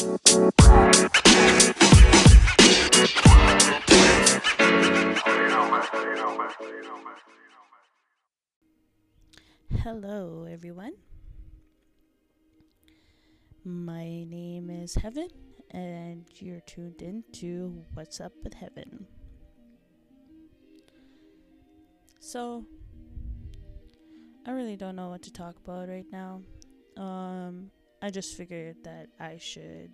Hello, everyone. My name is Heaven, and you're tuned in to What's Up with Heaven. So, I really don't know what to talk about right now. Um, I just figured that I should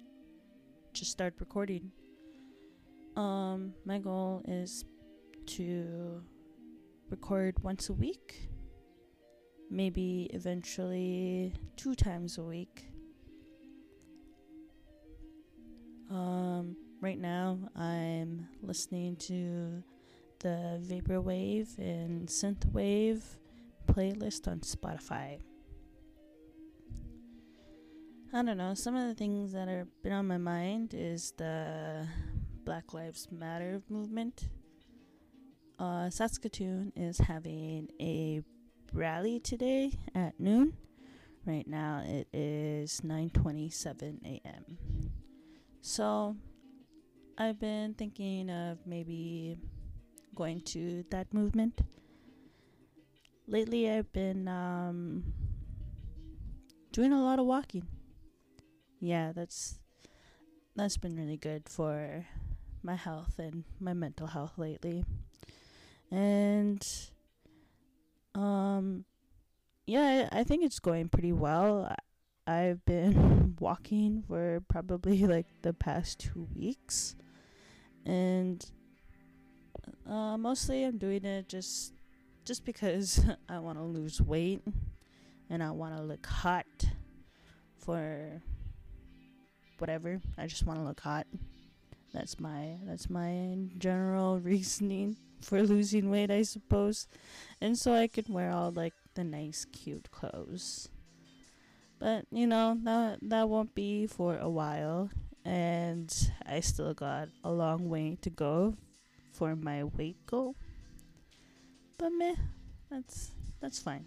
just start recording. Um, my goal is to record once a week maybe eventually two times a week. Um, right now, I'm listening to the Vaporwave and Synthwave playlist on Spotify. I don't know, some of the things that have been on my mind is the Black Lives Matter movement. Uh, Saskatoon is having a rally today at noon. Right now it is 9:27 a.m. So I've been thinking of maybe going to that movement. Lately I've been um, doing a lot of walking. Yeah, that's that's been really good for my health and my mental health lately. And um, yeah, I, I think it's going pretty well. I've been walking for probably like the past two weeks, and uh, mostly I'm doing it just just because I want to lose weight and I want to look hot for whatever. I just want to look hot. That's my that's my general reasoning for losing weight, I suppose. And so I could wear all like the nice cute clothes. But, you know, that that won't be for a while and I still got a long way to go for my weight goal. But meh, that's that's fine.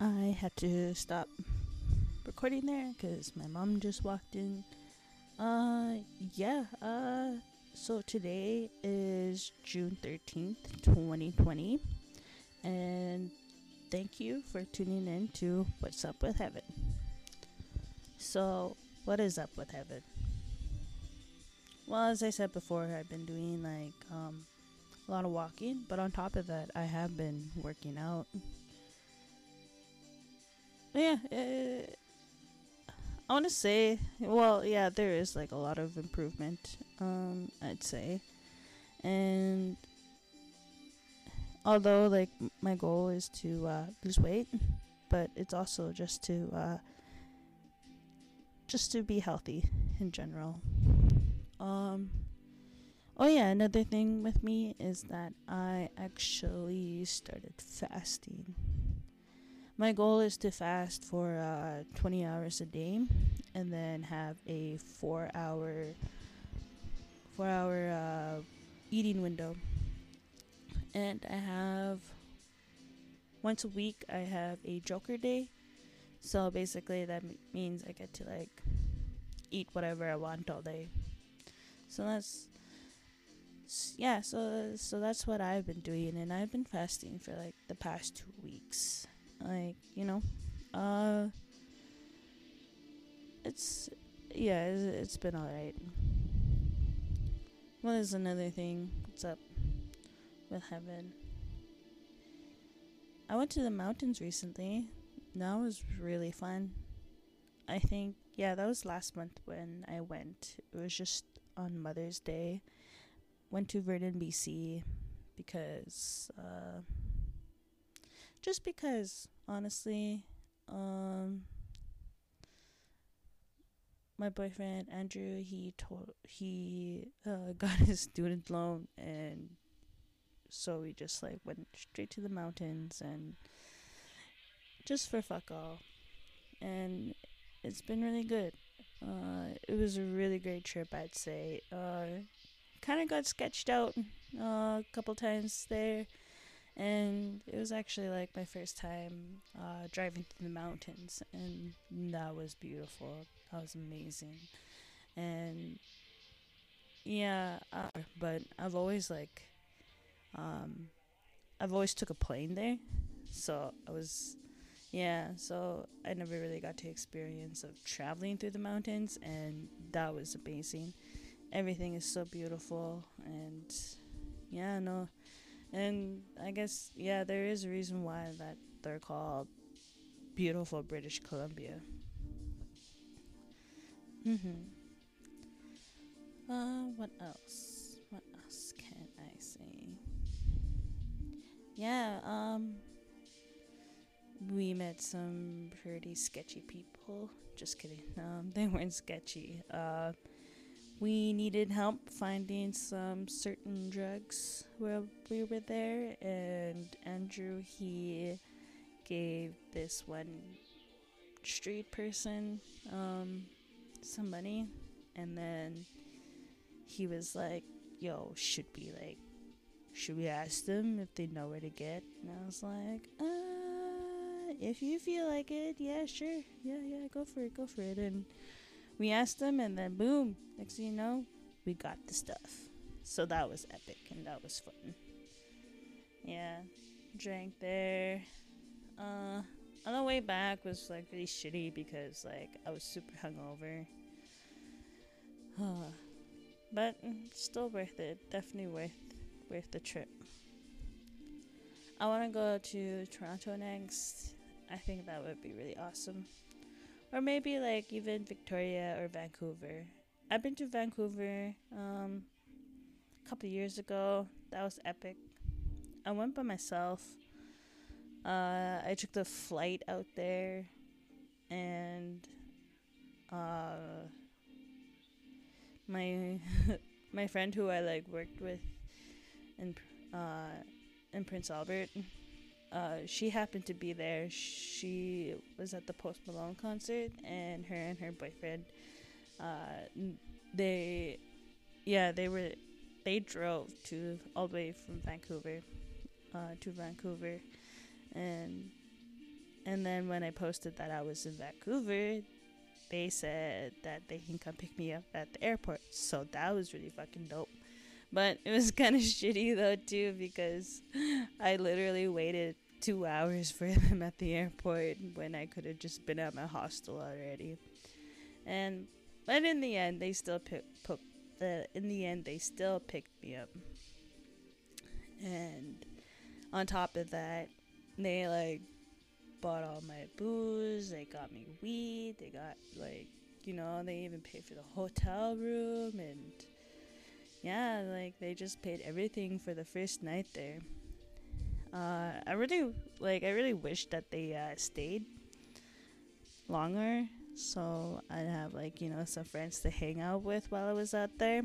I had to stop recording there because my mom just walked in. Uh, yeah. Uh, so today is June thirteenth, twenty twenty, and thank you for tuning in to What's Up with Heaven. So, what is up with Heaven? Well, as I said before, I've been doing like um, a lot of walking, but on top of that, I have been working out. yeah, uh, I want to say, well, yeah, there is like a lot of improvement, um, I'd say. And although like my goal is to uh, lose weight, but it's also just to uh, just to be healthy in general. Um, oh yeah, another thing with me is that I actually started fasting my goal is to fast for uh, 20 hours a day and then have a four hour four hour uh, eating window. And i have once a week i have a joker day. So basically that m- means i get to like eat whatever i want all day. So that's yeah so so that's what i've been doing. And i've been fasting for like the past two weeks like you know uh it's yeah it's, it's been all right what is another thing. What's up with heaven? I went to the mountains recently. That was really fun. I think yeah that was last month when i went. It was just on mother's day. Went to vernon bc because uh just because honestly um my boyfriend andrew he told he uh, got his student loan and so we just like went straight to the mountains and just for fuck all. And it's been really good. Uh it was a really great trip i'd say. Uh kind of got sketched out uh, a couple times there and it was actually like my first time uh, driving through the mountains, and that was beautiful. That was amazing, and yeah, uh, but I've always like, um, I've always took a plane there, so I was, yeah, so I never really got to experience of traveling through the mountains, and that was amazing. Everything is so beautiful, and yeah, no, and I guess yeah, there is a reason why that they're called beautiful British Columbia. Mm-hmm. Uh, what else? What else can I say? Yeah, um, we met some pretty sketchy people. Just kidding. Um, they weren't sketchy. Uh, we needed help finding some certain drugs while we were there, and Andrew he gave this one street person um, some money, and then he was like, "Yo, should we like, should we ask them if they know where to get?" And I was like, "Uh, if you feel like it, yeah, sure, yeah, yeah, go for it, go for it." And we asked them, and then boom, next thing you know, we got the stuff. So that was epic, and that was fun. Yeah, drank there. Uh, on the way back was like really shitty because like I was super hungover. but still worth it. Definitely worth worth the trip. I want to go to Toronto next. I think that would be really awesome. Or maybe like even Victoria or Vancouver. I've been to Vancouver um, a couple years ago. That was epic. I went by myself. Uh, I took the flight out there, and uh, my my friend who I like worked with in uh, in Prince Albert uh, she happened to be there. She was at the Post Malone concert, and her and her boyfriend, uh, they, yeah, they were, they drove to all the way from Vancouver, uh, to Vancouver, and, and then when I posted that I was in Vancouver, they said that they can come pick me up at the airport. So that was really fucking dope. But it was kind of shitty though too because I literally waited two hours for them at the airport when I could have just been at my hostel already. And but in the end, they still picked. Put, uh, in the end, they still picked me up. And on top of that, they like bought all my booze. They got me weed. They got like you know they even paid for the hotel room and yeah, like they just paid everything for the first night there. Uh, I really like. I really wish that they uh, stayed longer, so I'd have like you know some friends to hang out with while I was out there.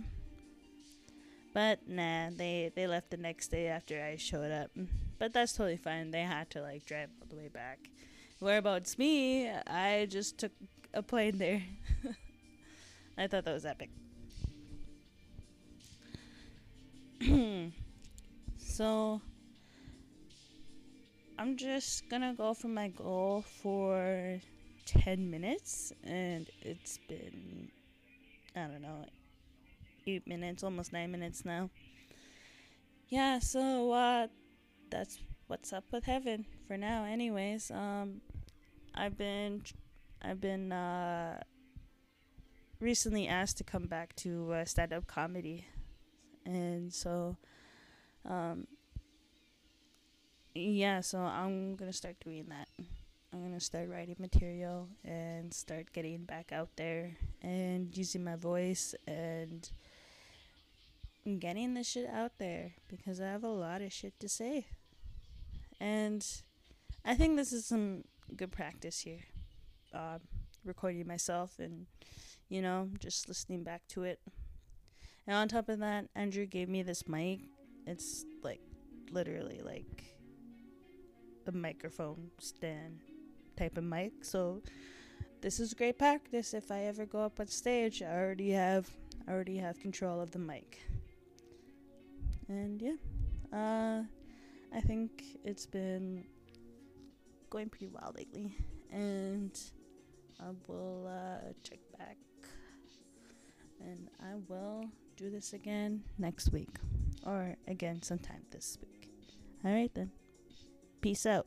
But nah, they they left the next day after I showed up. But that's totally fine. They had to like drive all the way back. Whereabouts me, I just took a plane there. I thought that was epic. so I'm just gonna go for my goal for 10 minutes, and it's been, I don't know, 8 minutes, almost 9 minutes now. Yeah, so, uh, that's what's up with heaven for now, anyways. Um, I've been, I've been, uh, recently asked to come back to uh, stand up comedy and so um yeah so i'm gonna start doing that. I'm gonna start writing material and start getting back out there and using my voice and getting the shit out there because i have a lot of shit to say. And i think this is some good practice here uh, recording myself and you know just listening back to it and on top of that, Andrew gave me this mic. It's like literally like a microphone stand type of mic. So this is great practice. If I ever go up on stage, I already have I already have control of the mic. And yeah. Uh I think it's been going pretty well lately, and I will uh, check back, and I will do this again next week, or again sometime this week. All right then. Peace out.